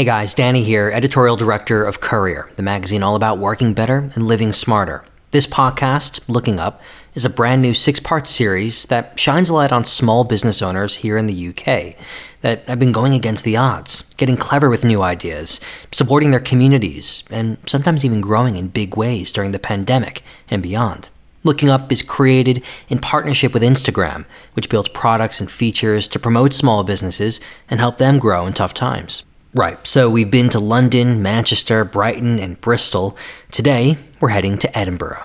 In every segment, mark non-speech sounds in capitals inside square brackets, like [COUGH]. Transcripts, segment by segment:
Hey guys, Danny here, editorial director of Courier, the magazine all about working better and living smarter. This podcast, Looking Up, is a brand new six part series that shines a light on small business owners here in the UK that have been going against the odds, getting clever with new ideas, supporting their communities, and sometimes even growing in big ways during the pandemic and beyond. Looking Up is created in partnership with Instagram, which builds products and features to promote small businesses and help them grow in tough times. Right, so we've been to London, Manchester, Brighton, and Bristol. Today, we're heading to Edinburgh.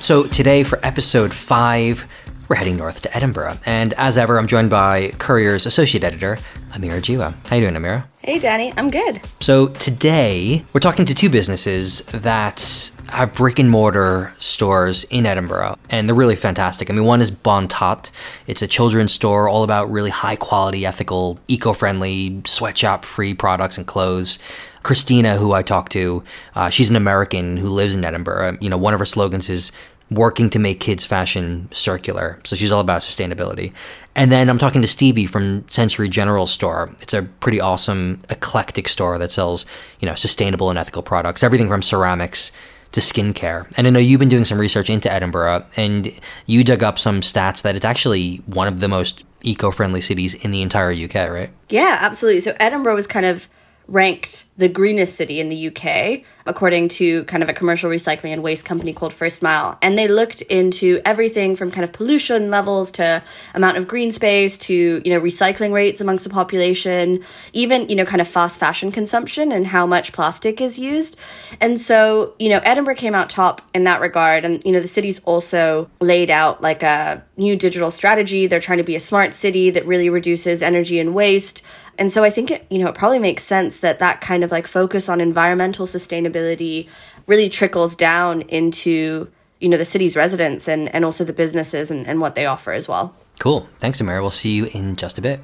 So, today for episode 5, we're heading north to Edinburgh. And as ever, I'm joined by Courier's associate editor, Amira Jiwa. How you doing, Amira? Hey, Danny. I'm good. So today, we're talking to two businesses that have brick and mortar stores in Edinburgh, and they're really fantastic. I mean, one is Bon Tot. It's a children's store all about really high quality, ethical, eco friendly, sweatshop free products and clothes. Christina, who I talked to, uh, she's an American who lives in Edinburgh. You know, one of her slogans is working to make kids fashion circular. So she's all about sustainability. And then I'm talking to Stevie from Century General Store. It's a pretty awesome eclectic store that sells, you know, sustainable and ethical products, everything from ceramics to skincare. And I know you've been doing some research into Edinburgh and you dug up some stats that it's actually one of the most eco-friendly cities in the entire UK, right? Yeah, absolutely. So Edinburgh was kind of ranked the greenest city in the UK, according to kind of a commercial recycling and waste company called First Mile. And they looked into everything from kind of pollution levels to amount of green space to, you know, recycling rates amongst the population, even, you know, kind of fast fashion consumption and how much plastic is used. And so, you know, Edinburgh came out top in that regard. And, you know, the city's also laid out like a new digital strategy. They're trying to be a smart city that really reduces energy and waste and so I think it, you know, it probably makes sense that that kind of like focus on environmental sustainability really trickles down into, you know, the city's residents and, and also the businesses and, and what they offer as well. Cool. Thanks, Amira. We'll see you in just a bit.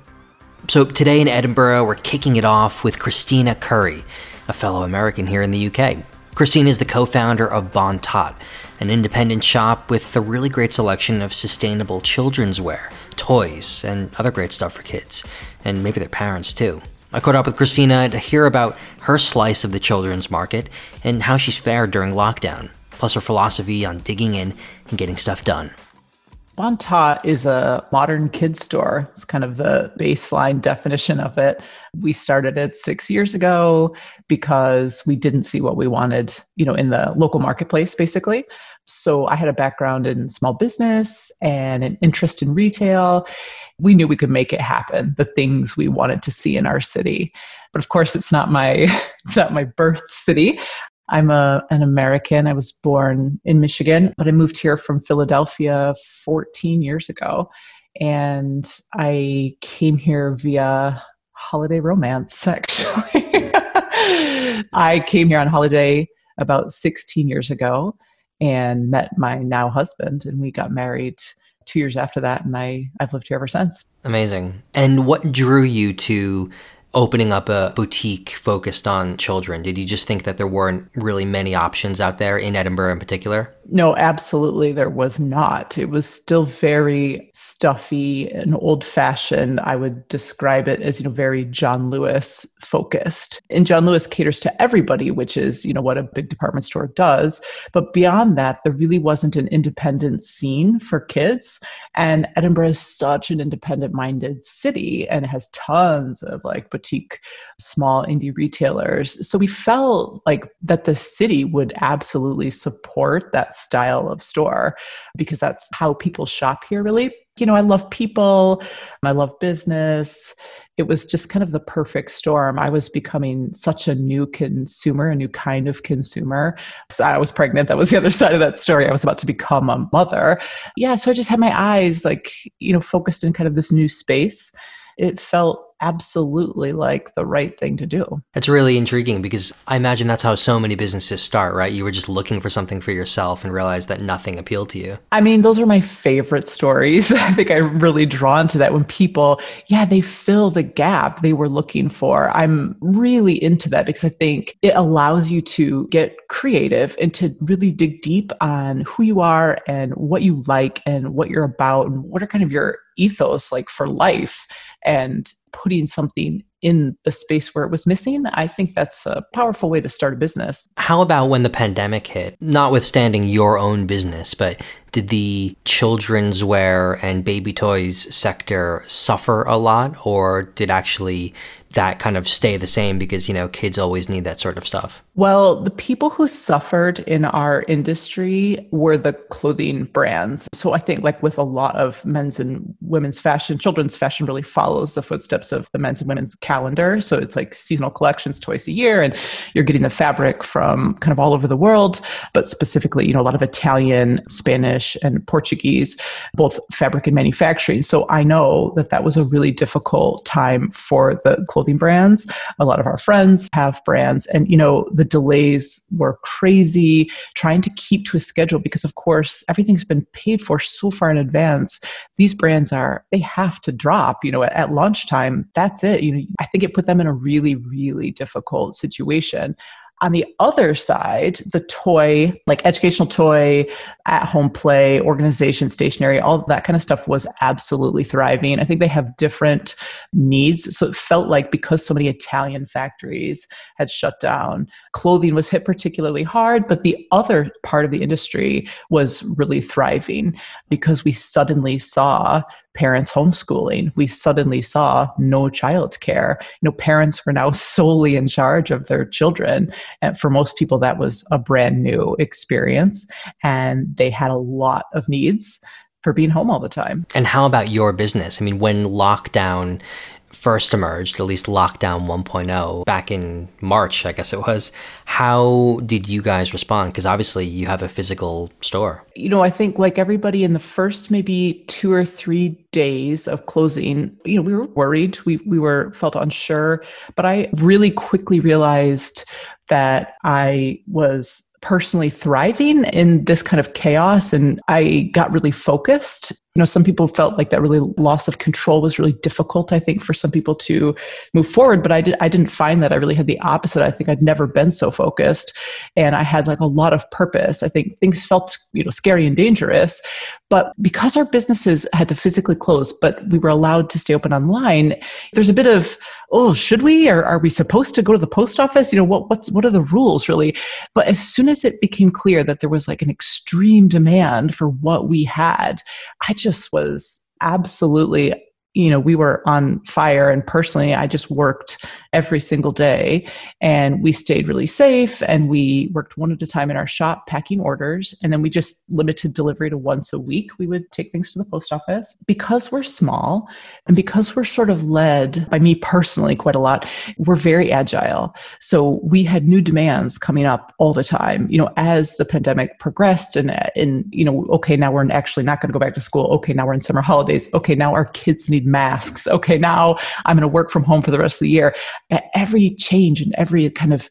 So today in Edinburgh, we're kicking it off with Christina Curry, a fellow American here in the UK. Christina is the co-founder of Bon Tot, an independent shop with a really great selection of sustainable children's wear, toys, and other great stuff for kids, and maybe their parents too. I caught up with Christina to hear about her slice of the children's market and how she's fared during lockdown, plus her philosophy on digging in and getting stuff done. Bon Tot is a modern kids store. It's kind of the baseline definition of it. We started it six years ago because we didn't see what we wanted, you know, in the local marketplace, basically. So I had a background in small business and an interest in retail. We knew we could make it happen, the things we wanted to see in our city. But of course, it's not my [LAUGHS] it's not my birth city. I'm a, an American. I was born in Michigan, but I moved here from Philadelphia 14 years ago. And I came here via holiday romance, [LAUGHS] actually. I came here on holiday about 16 years ago and met my now husband, and we got married two years after that. And I, I've lived here ever since. Amazing. And what drew you to opening up a boutique focused on children? Did you just think that there weren't really many options out there in Edinburgh in particular? No, absolutely. There was not. It was still very stuffy and old fashioned. I would describe it as, you know, very John Lewis focused. And John Lewis caters to everybody, which is, you know, what a big department store does. But beyond that, there really wasn't an independent scene for kids. And Edinburgh is such an independent minded city and has tons of like boutique, small indie retailers. So we felt like that the city would absolutely support that style of store because that's how people shop here, really. You know, I love people, I love business. It was just kind of the perfect storm. I was becoming such a new consumer, a new kind of consumer. So I was pregnant. That was the other [LAUGHS] side of that story. I was about to become a mother. Yeah, so I just had my eyes like, you know, focused in kind of this new space. It felt absolutely like the right thing to do. That's really intriguing because I imagine that's how so many businesses start, right? You were just looking for something for yourself and realized that nothing appealed to you. I mean, those are my favorite stories. [LAUGHS] I think I'm really drawn to that when people, yeah, they fill the gap they were looking for. I'm really into that because I think it allows you to get creative and to really dig deep on who you are and what you like and what you're about and what are kind of your ethos like for life and putting something in the space where it was missing, I think that's a powerful way to start a business. How about when the pandemic hit? Notwithstanding your own business, but did the children's wear and baby toys sector suffer a lot, or did actually that kind of stay the same because, you know, kids always need that sort of stuff? Well, the people who suffered in our industry were the clothing brands. So I think, like with a lot of men's and women's fashion, children's fashion really follows the footsteps of the men's and women's calendar. So it's like seasonal collections twice a year, and you're getting the fabric from kind of all over the world, but specifically, you know, a lot of Italian, Spanish, and Portuguese, both fabric and manufacturing. So I know that that was a really difficult time for the clothing brands. A lot of our friends have brands, and, you know, the delays were crazy trying to keep to a schedule because, of course, everything's been paid for so far in advance. These brands are, they have to drop, you know, at, at lunchtime. That's it. You know, I think it put them in a really, really difficult situation. On the other side, the toy, like educational toy, at home play, organization, stationery, all that kind of stuff was absolutely thriving. I think they have different needs. So it felt like because so many Italian factories had shut down, clothing was hit particularly hard, but the other part of the industry was really thriving because we suddenly saw parents homeschooling. We suddenly saw no childcare. You know, parents were now [LAUGHS] solely in charge of their children. And for most people, that was a brand new experience. And they had a lot of needs for being home all the time. And how about your business? I mean, when lockdown first emerged, at least lockdown 1.0, back in March, I guess it was, how did you guys respond? Because obviously you have a physical store. You know, I think like everybody in the first maybe two or three days of closing, you know, we were worried. We we were felt unsure, but I really quickly realized that I was personally thriving in this kind of chaos and I got really focused you know some people felt like that really loss of control was really difficult i think for some people to move forward but i did i didn't find that. I really had the opposite. I think i'd never been so focused and i had like a lot of purpose. I think things felt you know scary and dangerous but because our businesses had to physically close but we were allowed to stay open online there's a bit of oh should we? Or are we supposed to go to the post office? You know what what's what are the rules really? But as soon as it became clear that there was like an extreme demand for what we had i just was absolutely you know, we were on fire. And personally, I just worked every single day and we stayed really safe and we worked one at a time in our shop packing orders. And then we just limited delivery to once a week. We would take things to the post office. Because we're small and because we're sort of led by me personally quite a lot, we're very agile. So we had new demands coming up all the time. You know, as the pandemic progressed and, and you know, okay, now we're actually not going to go back to school. Okay, now we're in summer holidays. Okay, now our kids need need masks. Okay, now I'm going to work from home for the rest of the year. At every change and every kind of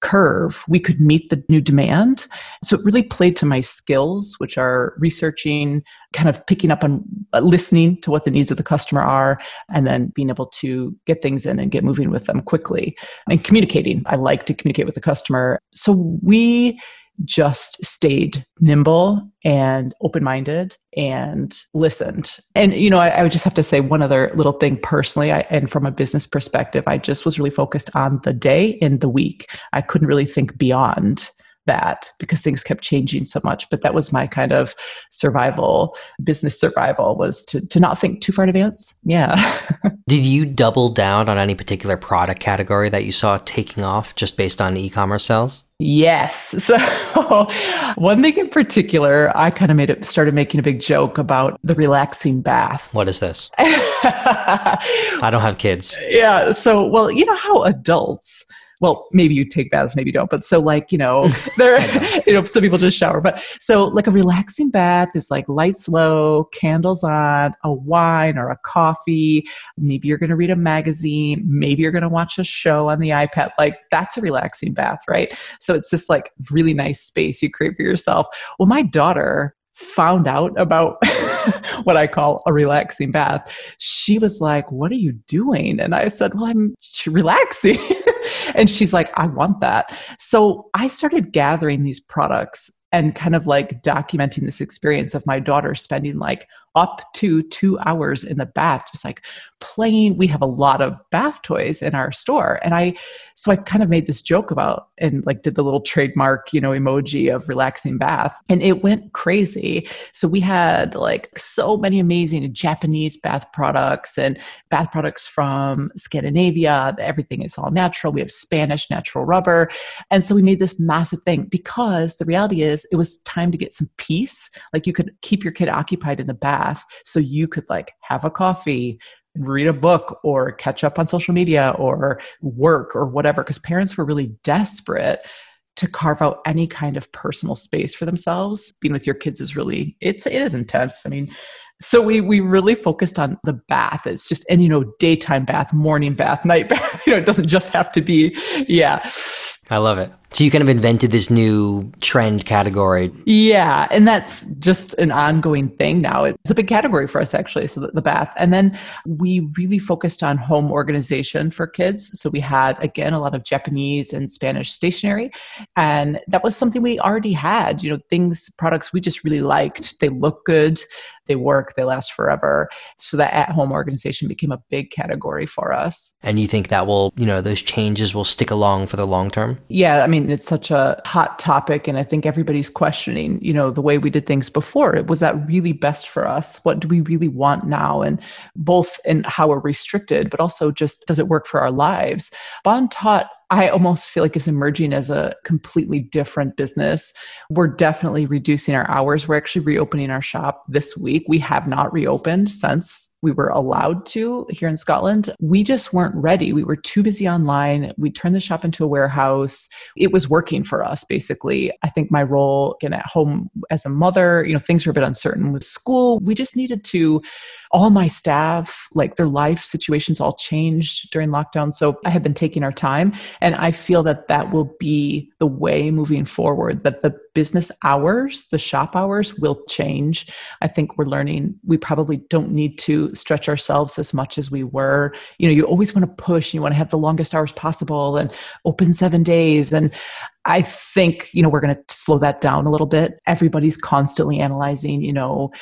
curve, we could meet the new demand. So it really played to my skills, which are researching, kind of picking up on uh, listening to what the needs of the customer are, and then being able to get things in and get moving with them quickly and communicating. I like to communicate with the customer. So we just stayed nimble and open minded and listened. And, you know, I, I, would just have to say one other little thing personally, I, and from a business perspective, I just was really focused on the day and the week. I couldn't really think beyond that because things kept changing so much but that was my kind of survival business survival was to, to not think too far in advance yeah [LAUGHS] did you double down on any particular product category that you saw taking off just based on e-commerce sales Yes. [LAUGHS] So one thing in particular, I kind of made it started making a big joke about the relaxing bath. What is this? [LAUGHS] I don't have kids. Yeah. So well, you know how adults well, maybe you take baths, maybe you don't. But so like, you know, [LAUGHS] there, [LAUGHS] you know, some people just shower. But so like a relaxing bath is like lights low, candles on, a wine or a coffee. Maybe you're going to read a magazine. Maybe you're going to watch a show on the iPad. Like that's a relaxing bath, right? So it's just like really nice space you create for yourself. Well, my daughter found out about [LAUGHS] what I call a relaxing bath, she was like, What are you doing? And I said, Well, I'm relaxing. And she's like, I want that. So I started gathering these products and kind of like documenting this experience of my daughter spending like up to two hours in the bath, just like playing. We have a lot of bath toys in our store. And I, so I kind of made this joke about and like did the little trademark, you know, emoji of relaxing bath. And it went crazy. So we had like so many amazing Japanese bath products and bath products from Scandinavia. Everything is all natural. We have Spanish natural rubber. And so we made this massive thing because the reality is it was time to get some peace. Like you could keep your kid occupied in the bath so you could like have a coffee, read a book or catch up on social media or work or whatever because parents were really desperate to carve out any kind of personal space for themselves. Being with your kids is really it's it is intense. I mean so we we really focused on the bath. It's just and you know daytime bath morning bath night bath [LAUGHS] you know it doesn't just have to be yeah. I love it. So you kind of invented this new trend category. Yeah, and that's just an ongoing thing now. It's a big category for us actually, so the, the bath. And then we really focused on home organization for kids. So we had again a lot of Japanese and Spanish stationery, and that was something we already had, you know, things products we just really liked. They look good, they work, they last forever. So that at home organization became a big category for us. And you think that will, you know, those changes will stick along for the long term? Yeah, I mean, it's such a hot topic. And I think everybody's questioning, you know, the way we did things before. Was that really best for us? What do we really want now? And both in how we're restricted, but also just does it work for our lives? Bon Tot I almost feel like is emerging as a completely different business. We're definitely reducing our hours. We're actually reopening our shop this week. We have not reopened since we were allowed to here in Scotland. We just weren't ready. We were too busy online. We turned the shop into a warehouse. It was working for us, basically. I think my role again at home as a mother, you know, things were a bit uncertain with school. We just needed to, all my staff, like their life situations all changed during lockdown. So I have been taking our time. And I feel that that will be the way moving forward, that the business hours, the shop hours will change. I think we're learning we probably don't need to stretch ourselves as much as we were. You know, you always want to push, you want to have the longest hours possible and open seven days. And I think, you know, we're going to slow that down a little bit. Everybody's constantly analyzing, you know,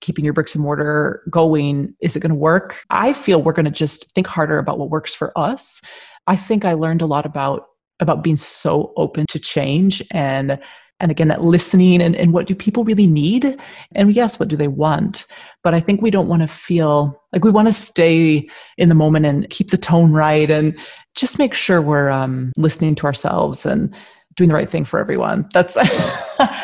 keeping your bricks and mortar going. Is it going to work? I feel we're going to just think harder about what works for us. I think I learned a lot about about being so open to change and and again that listening and, and what do people really need? And yes what do they want? But i think we don't want to feel like we want to stay in the moment and keep the tone right and just make sure we're um, listening to ourselves and doing the right thing for everyone. That's [LAUGHS]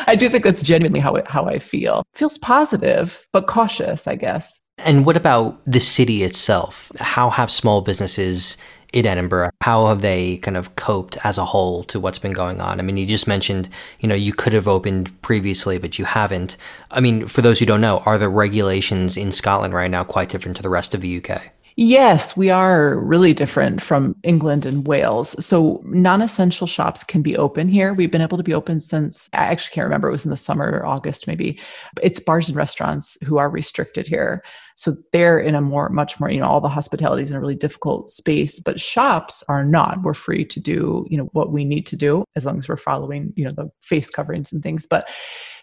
i do think that's genuinely how, how i feel. Feels positive but cautious i guess. And what about the city itself? How have small businesses in Edinburgh. How have they kind of coped as a whole to what's been going on? I mean, you just mentioned, you know, you could have opened previously, but you haven't. I mean, for those who don't know, are the regulations in Scotland right now quite different to the rest of the UK? Yes, we are really different from England and Wales. So non essential shops can be open here. We've been able to be open since, I actually can't remember, it was in the summer or August maybe. It's bars and restaurants who are restricted here. So they're in a more, much more, you know, all the hospitality is in a really difficult space, but shops are not. We're free to do, you know, what we need to do as long as we're following, you know, the face coverings and things. But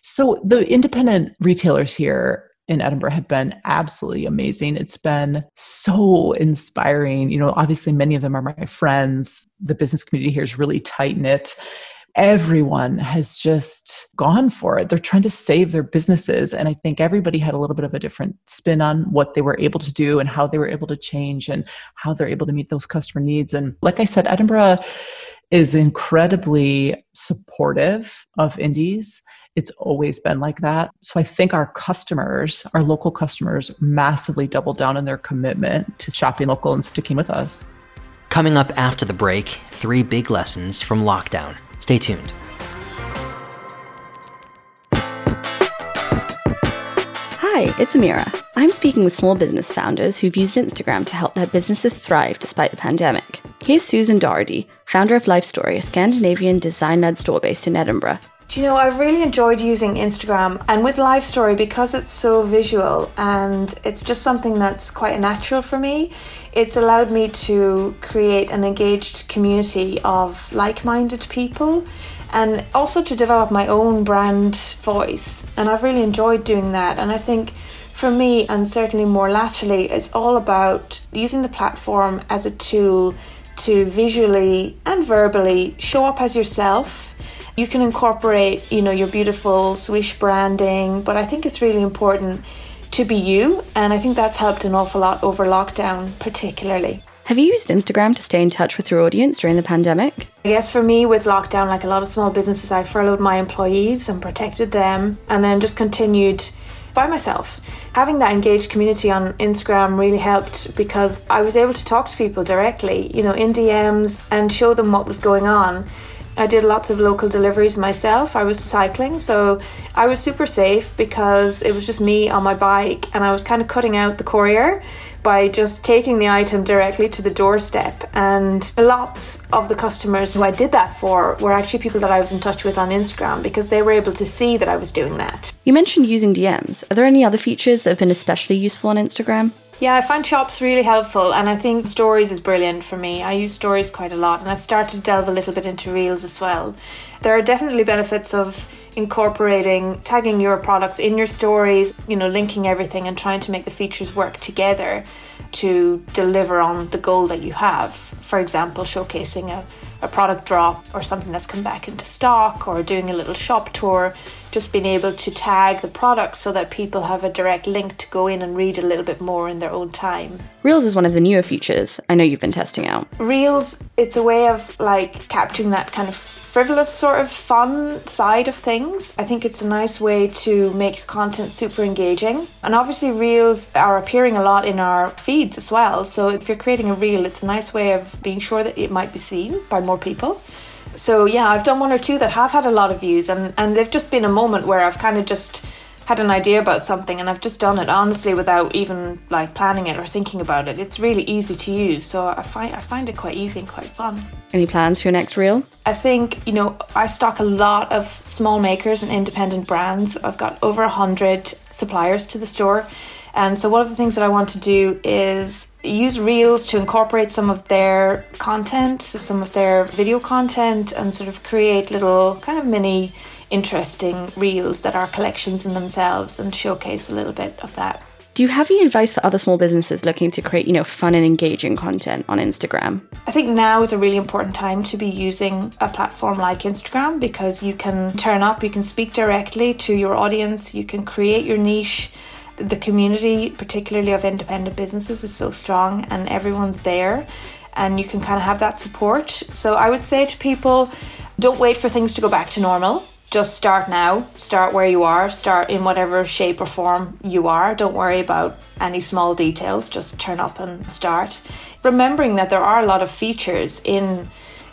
so the independent retailers here in Edinburgh have been absolutely amazing. It's been so inspiring. You know, obviously, many of them are my friends. The business community here is really tight knit. Everyone has just gone for it. They're trying to save their businesses. And I think everybody had a little bit of a different spin on what they were able to do and how they were able to change and how they're able to meet those customer needs. And like I said, Edinburgh is incredibly supportive of indies it's always been like that. So I think our customers, our local customers, massively doubled down on their commitment to shopping local and sticking with us. Coming up after the break, three big lessons from lockdown. Stay tuned. Hi, it's Amira. I'm speaking with small business founders who've used Instagram to help their businesses thrive despite the pandemic. Here's Susan Doherty, founder of Life Story, a Scandinavian design led store based in Edinburgh. Do you know, I've really enjoyed using Instagram and with Life Story because it's so visual and it's just something that's quite natural for me. It's allowed me to create an engaged community of like minded people and also to develop my own brand voice. And I've really enjoyed doing that. And I think for me, and certainly more laterally, it's all about using the platform as a tool to visually and verbally show up as yourself. You can incorporate, you know, your beautiful swish branding, but I think it's really important to be you, and I think that's helped an awful lot over lockdown, particularly. Have you used Instagram to stay in touch with your audience during the pandemic? I guess for me, with lockdown, like a lot of small businesses, I furloughed my employees and protected them, and then just continued by myself. Having that engaged community on Instagram really helped because I was able to talk to people directly, you know, in DMs and show them what was going on. I did lots of local deliveries myself. I was cycling, so I was super safe because it was just me on my bike and I was kind of cutting out the courier by just taking the item directly to the doorstep. And lots of the customers who I did that for were actually people that I was in touch with on Instagram because they were able to see that I was doing that. You mentioned using DMs. Are there any other features that have been especially useful on Instagram? Yeah, I find shops really helpful, and I think stories is brilliant for me. I use stories quite a lot, and I've started to delve a little bit into reels as well. There are definitely benefits of incorporating tagging your products in your stories, you know, linking everything and trying to make the features work together to deliver on the goal that you have. For example, showcasing a, a product drop or something that's come back into stock or doing a little shop tour, just being able to tag the product so that people have a direct link to go in and read a little bit more in their own time. Reels is one of the newer features I know you've been testing out. Reels, it's a way of like capturing that kind of frivolous sort of fun side of things. I think it's a nice way to make content super engaging. And obviously, reels are appearing a lot in our feeds as well. So if you're creating a reel, it's a nice way of being sure that it might be seen by more people. So yeah, I've done one or two that have had a lot of views, and and they've just been a moment where I've kind of just had an idea about something and I've just done it honestly without even like planning it or thinking about it. It's really easy to use, so I find I find it quite easy and quite fun. Any plans for your next reel? I think, you know, I stock a lot of small makers and independent brands. I've got over a hundred suppliers to the store. And so one of the things that I want to do is use Reels to incorporate some of their content, some of their video content, and sort of create little kind of mini interesting reels that are collections in themselves and showcase a little bit of that. Do you have any advice for other small businesses looking to create, you know, fun and engaging content on Instagram? I think now is a really important time to be using a platform like Instagram because you can turn up, you can speak directly to your audience, you can create your niche. The community, particularly of independent businesses, is so strong and everyone's there and you can kind of have that support. So I would say to people, don't wait for things to go back to normal just start now. Start where you are. Start in whatever shape or form you are. Don't worry about any small details. Just turn up and start. Remembering that there are a lot of features in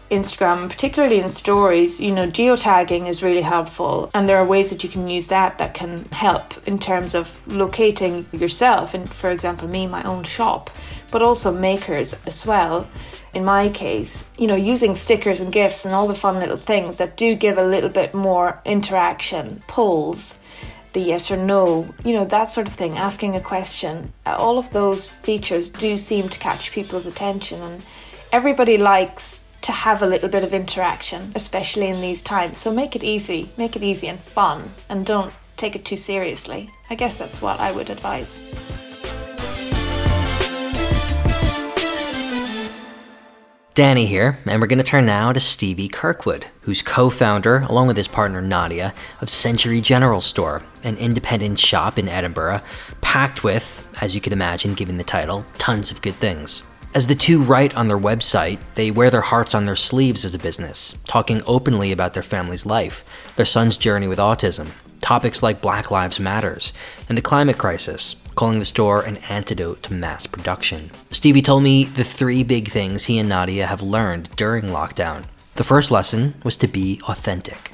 Instagram, particularly in stories, you know, geotagging is really helpful. And there are ways that you can use that that can help in terms of locating yourself and, for example, me, my own shop, but also makers as well in my case, you know, using stickers and gifts and all the fun little things that do give a little bit more interaction, polls, the yes or no, you know, that sort of thing, asking a question. All of those features do seem to catch people's attention, and everybody likes to have a little bit of interaction, especially in these times. So make it easy, make it easy and fun, and don't take it too seriously. I guess that's what I would advise. Danny here, and we're going to turn now to Stevie Kirkwood, who's co founder, along with his partner Nadia, of Century General Store, an independent shop in Edinburgh, packed with, as you can imagine given the title, tons of good things. As the two write on their website, they wear their hearts on their sleeves as a business, talking openly about their family's life, their son's journey with autism, topics like Black Lives Matters, and the climate crisis, calling the store an antidote to mass production. Stevie told me the three big things he and Nadia have learned during lockdown. The first lesson was to be authentic.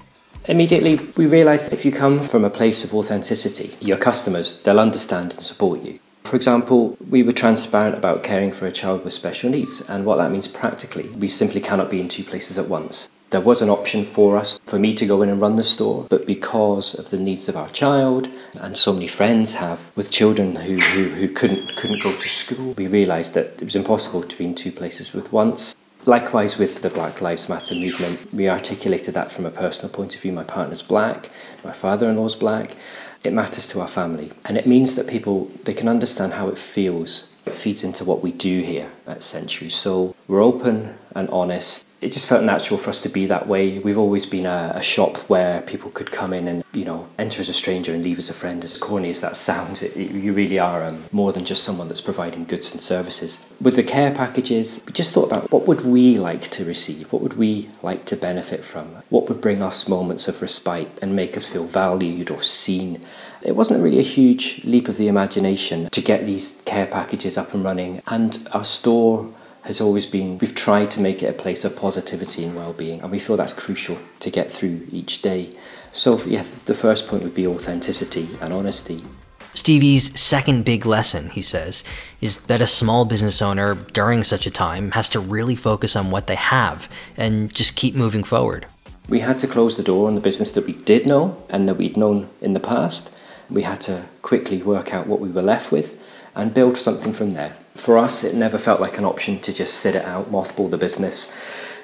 Immediately, we realised that if you come from a place of authenticity, your customers, they'll understand and support you. For example, we were transparent about caring for a child with special needs, and what that means practically. We simply cannot be in two places at once. There was an option for us, for me to go in and run the store, but because of the needs of our child, and so many friends have with children who, who, who couldn't, couldn't go to school, we realised that it was impossible to be in two places with once. Likewise, with the Black Lives Matter movement, we articulated that from a personal point of view. My partner's black, my father in law's black. It matters to our family, and it means that people they can understand how it feels. It feeds into what we do here at Century. So we're open and honest it just felt natural for us to be that way. We've always been a, a, shop where people could come in and, you know, enter as a stranger and leave as a friend. As corny as that [LAUGHS] sounds, it, it, you really are um, more than just someone that's providing goods and services. With the care packages, we just thought about what would we like to receive? What would we like to benefit from? What would bring us moments of respite and make us feel valued or seen? It wasn't really a huge leap of the imagination to get these care packages up and running, and our store has always been we've tried to make it a place of positivity and well-being and we feel that's crucial to get through each day so yeah the first point would be authenticity and honesty Stevie's second big lesson, he says, is that a small business owner during such a time has to really focus on what they have and just keep moving forward. We had to close the door on the business that we did know and that we'd known in the past. We had to quickly work out what we were left with and build something from there. For us, it never felt like an option to just sit it out, mothball the business,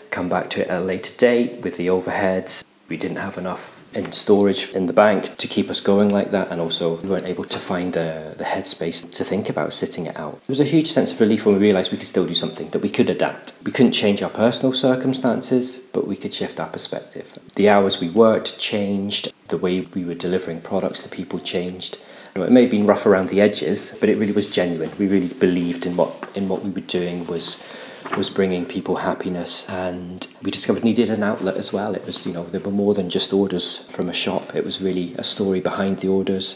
come back to it at a later date with the overheads. We didn't have enough in storage in the bank to keep us going like that, and also we weren't able to find the, the headspace to think about sitting it out. It was a huge sense of relief when we realised we could still do something, that we could adapt. We couldn't change our personal circumstances, but we could shift our perspective. The hours we worked changed, the way we were delivering products to people changed. It may have been rough around the edges, but it really was genuine. We really believed in what in what we were doing was was bringing people happiness, and we discovered needed an outlet as well. It was you know there were more than just orders from a shop. It was really a story behind the orders,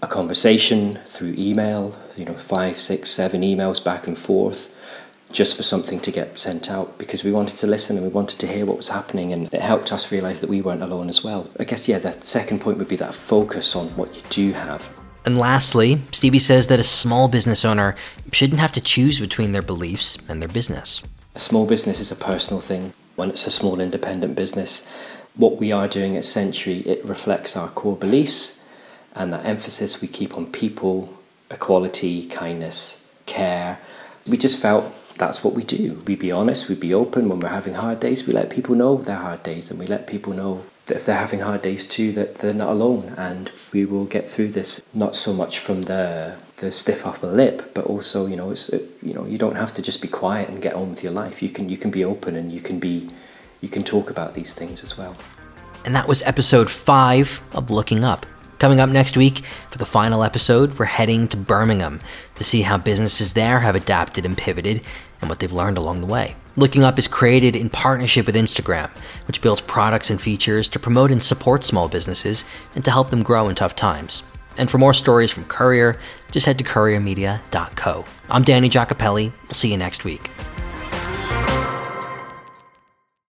a conversation through email. You know, five, six, seven emails back and forth just for something to get sent out because we wanted to listen and we wanted to hear what was happening and it helped us realize that we weren't alone as well. I guess, yeah, the second point would be that focus on what you do have. And lastly, Stevie says that a small business owner shouldn't have to choose between their beliefs and their business. A small business is a personal thing. When it's a small independent business, what we are doing at Century, it reflects our core beliefs and that emphasis we keep on people, equality, kindness, care. We just felt that's what we do. We be honest, we be open. When we're having hard days, we let people know they're hard days and we let people know that if they're having hard days too, that they're not alone, and we will get through this. Not so much from the the stiff upper lip, but also you know it's it, you know you don't have to just be quiet and get on with your life. You can you can be open and you can be you can talk about these things as well. And that was episode five of Looking Up. Coming up next week for the final episode, we're heading to Birmingham to see how businesses there have adapted and pivoted and what they've learned along the way. Looking Up is created in partnership with Instagram, which builds products and features to promote and support small businesses and to help them grow in tough times. And for more stories from Courier, just head to couriermedia.co. I'm Danny Giacopelli. We'll see you next week.